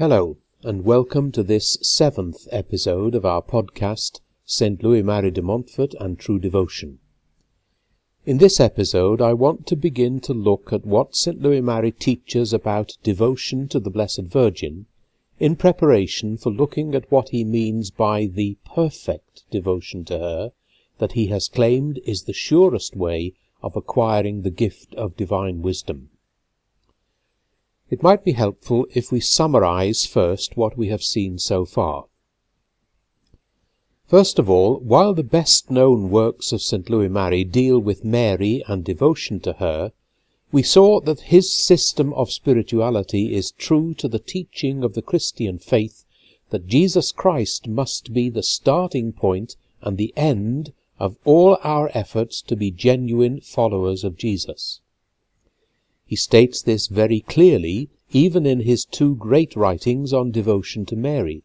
Hello, and welcome to this seventh episode of our podcast, St. Louis Marie de Montfort and True Devotion. In this episode, I want to begin to look at what St. Louis Marie teaches about devotion to the Blessed Virgin in preparation for looking at what he means by the perfect devotion to her that he has claimed is the surest way of acquiring the gift of divine wisdom. It might be helpful if we summarize first what we have seen so far. First of all, while the best known works of St. Louis Marie deal with Mary and devotion to her, we saw that his system of spirituality is true to the teaching of the Christian faith that Jesus Christ must be the starting point and the end of all our efforts to be genuine followers of Jesus. He states this very clearly even in his two great writings on devotion to Mary.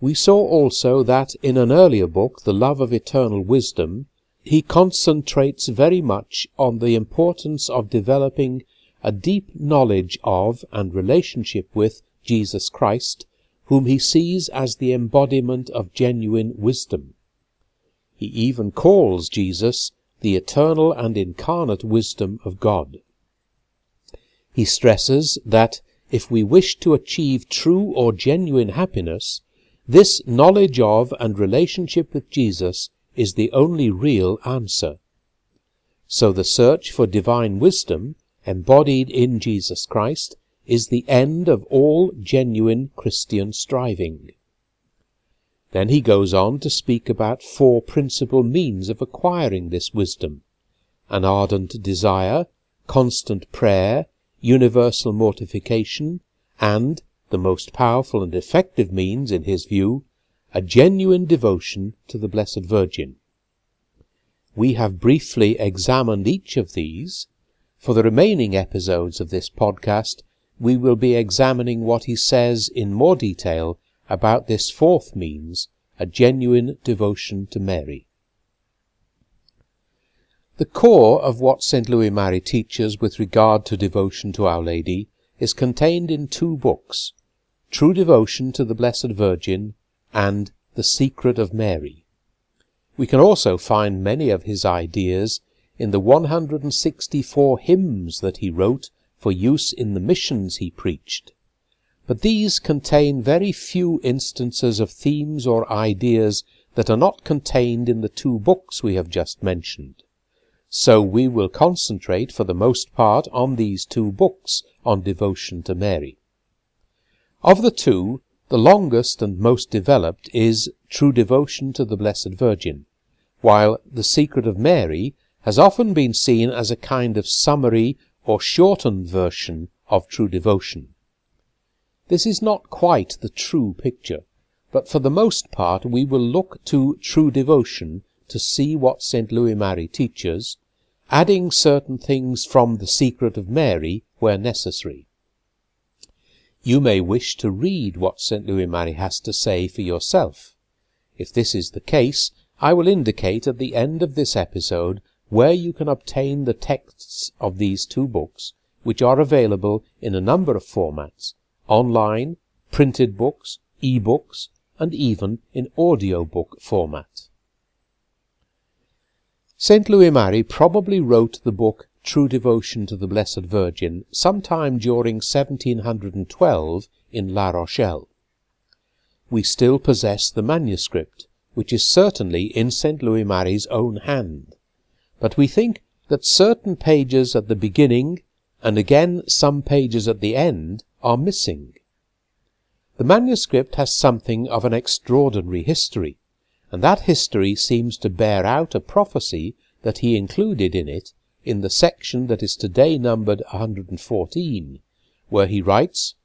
We saw also that in an earlier book, The Love of Eternal Wisdom, he concentrates very much on the importance of developing a deep knowledge of and relationship with Jesus Christ, whom he sees as the embodiment of genuine wisdom. He even calls Jesus the eternal and incarnate wisdom of God. He stresses that if we wish to achieve true or genuine happiness, this knowledge of and relationship with Jesus is the only real answer. So the search for divine wisdom, embodied in Jesus Christ, is the end of all genuine Christian striving. Then he goes on to speak about four principal means of acquiring this wisdom an ardent desire, constant prayer, universal mortification, and, the most powerful and effective means, in his view, a genuine devotion to the Blessed Virgin. We have briefly examined each of these. For the remaining episodes of this podcast, we will be examining what he says in more detail about this fourth means, a genuine devotion to Mary. The core of what St. Louis Marie teaches with regard to devotion to Our Lady is contained in two books, True Devotion to the Blessed Virgin and The Secret of Mary. We can also find many of his ideas in the 164 hymns that he wrote for use in the missions he preached. But these contain very few instances of themes or ideas that are not contained in the two books we have just mentioned. So we will concentrate for the most part on these two books on devotion to Mary. Of the two, the longest and most developed is True Devotion to the Blessed Virgin, while The Secret of Mary has often been seen as a kind of summary or shortened version of True Devotion. This is not quite the true picture, but for the most part we will look to True Devotion to see what St. Louis Marie teaches, adding certain things from the secret of Mary where necessary. You may wish to read what St. Louis Marie has to say for yourself. If this is the case, I will indicate at the end of this episode where you can obtain the texts of these two books, which are available in a number of formats online, printed books, e-books, and even in audiobook format. St. Louis Marie probably wrote the book True Devotion to the Blessed Virgin sometime during 1712 in La Rochelle. We still possess the manuscript, which is certainly in St. Louis Marie's own hand, but we think that certain pages at the beginning and again some pages at the end are missing. The manuscript has something of an extraordinary history and that history seems to bear out a prophecy that he included in it in the section that is today numbered 114, where he writes,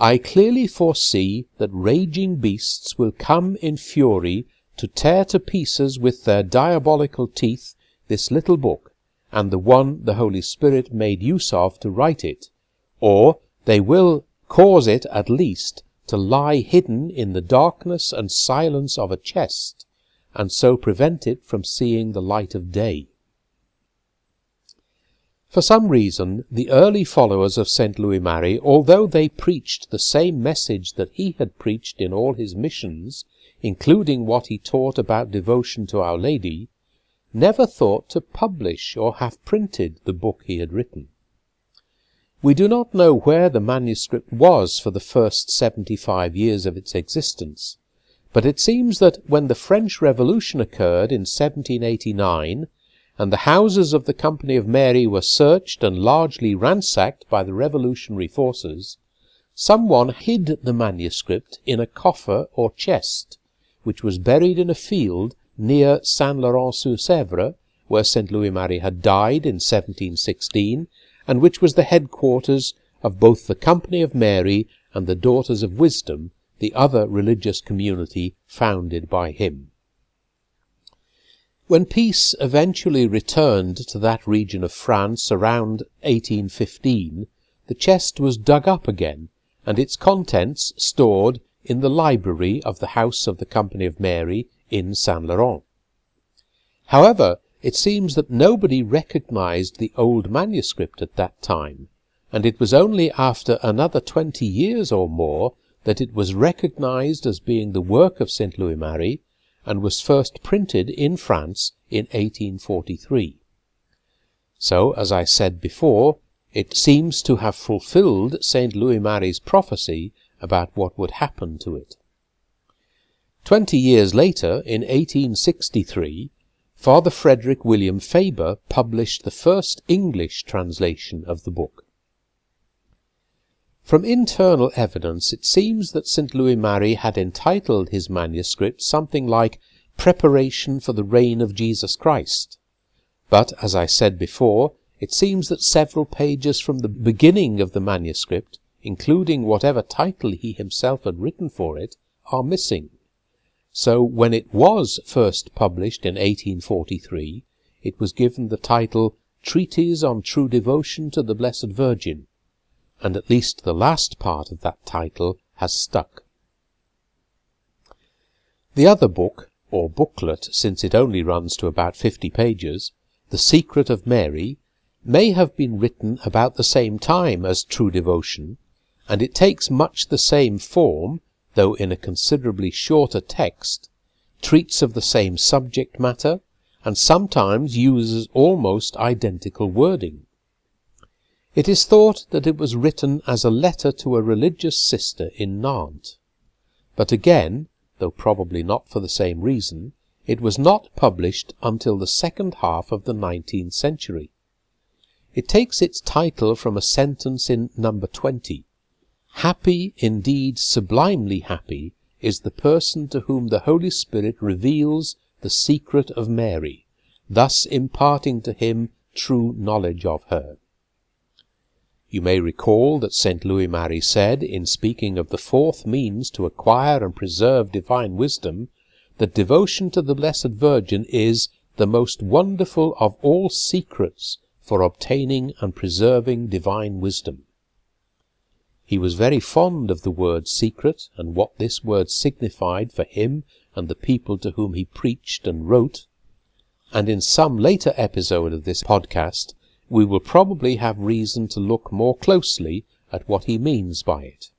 I clearly foresee that raging beasts will come in fury to tear to pieces with their diabolical teeth this little book, and the one the Holy Spirit made use of to write it, or they will cause it at least to lie hidden in the darkness and silence of a chest, and so prevent it from seeing the light of day. For some reason, the early followers of St. Louis Marie, although they preached the same message that he had preached in all his missions, including what he taught about devotion to Our Lady, never thought to publish or have printed the book he had written. We do not know where the manuscript was for the first seventy-five years of its existence, but it seems that when the French Revolution occurred in 1789, and the houses of the Company of Mary were searched and largely ransacked by the revolutionary forces, someone hid the manuscript in a coffer or chest, which was buried in a field near Saint Laurent sur Sèvre, where St. Louis Marie had died in 1716, and which was the headquarters of both the Company of Mary and the Daughters of Wisdom, the other religious community founded by him. When peace eventually returned to that region of France around 1815, the chest was dug up again, and its contents stored in the library of the House of the Company of Mary in Saint Laurent. However, it seems that nobody recognized the old manuscript at that time, and it was only after another twenty years or more that it was recognized as being the work of St. Louis Marie and was first printed in France in 1843. So, as I said before, it seems to have fulfilled St. Louis Marie's prophecy about what would happen to it. Twenty years later, in 1863, Father Frederick William Faber published the first English translation of the book. From internal evidence it seems that St. Louis Marie had entitled his manuscript something like Preparation for the Reign of Jesus Christ. But, as I said before, it seems that several pages from the beginning of the manuscript, including whatever title he himself had written for it, are missing. So when it was first published in 1843, it was given the title Treatise on True Devotion to the Blessed Virgin, and at least the last part of that title has stuck. The other book, or booklet, since it only runs to about fifty pages, The Secret of Mary, may have been written about the same time as True Devotion, and it takes much the same form, though in a considerably shorter text, treats of the same subject matter, and sometimes uses almost identical wording. It is thought that it was written as a letter to a religious sister in Nantes. But again, though probably not for the same reason, it was not published until the second half of the nineteenth century. It takes its title from a sentence in number twenty. Happy, indeed sublimely happy, is the person to whom the Holy Spirit reveals the secret of Mary, thus imparting to him true knowledge of her. You may recall that St. Louis Marie said, in speaking of the fourth means to acquire and preserve divine wisdom, that devotion to the Blessed Virgin is the most wonderful of all secrets for obtaining and preserving divine wisdom. He was very fond of the word secret and what this word signified for him and the people to whom he preached and wrote, and in some later episode of this podcast we will probably have reason to look more closely at what he means by it.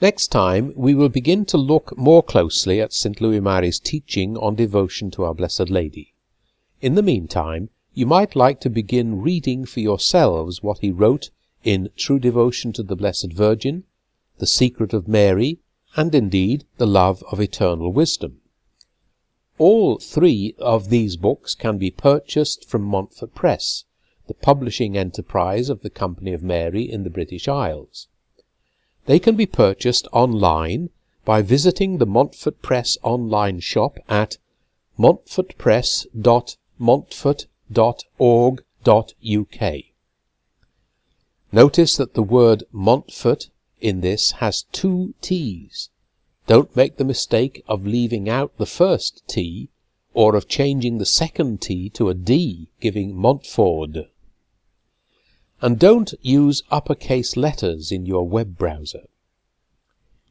Next time, we will begin to look more closely at St. Louis Marie's teaching on devotion to Our Blessed Lady. In the meantime, you might like to begin reading for yourselves what he wrote in True Devotion to the Blessed Virgin, The Secret of Mary, and indeed The Love of Eternal Wisdom. All three of these books can be purchased from Montfort Press, the publishing enterprise of the Company of Mary in the British Isles. They can be purchased online by visiting the Montfort Press online shop at montfortpress.montfort.org.uk. Notice that the word Montfort in this has two T's, don't make the mistake of leaving out the first T, or of changing the second T to a D, giving Montford. And don't use uppercase letters in your web browser.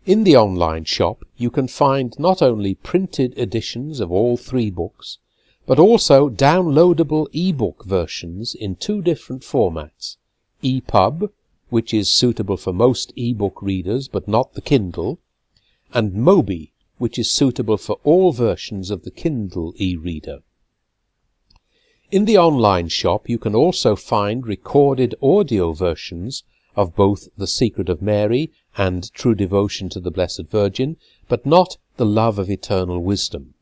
In the online shop, you can find not only printed editions of all three books, but also downloadable ebook versions in two different formats. EPUB, which is suitable for most ebook readers but not the Kindle, and Mobi, which is suitable for all versions of the Kindle e-reader. In the online shop you can also find recorded audio versions of both The Secret of Mary and True Devotion to the Blessed Virgin, but not The Love of Eternal Wisdom.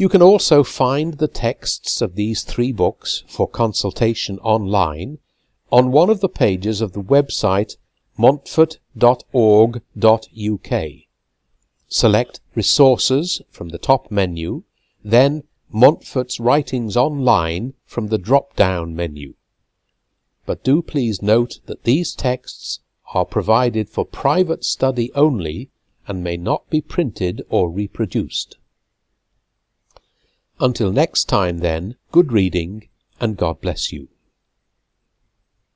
You can also find the texts of these three books for consultation online on one of the pages of the website montfort.org.uk. Select Resources from the top menu, then Montfort's Writings Online from the drop-down menu. But do please note that these texts are provided for private study only and may not be printed or reproduced. Until next time then, good reading and God bless you.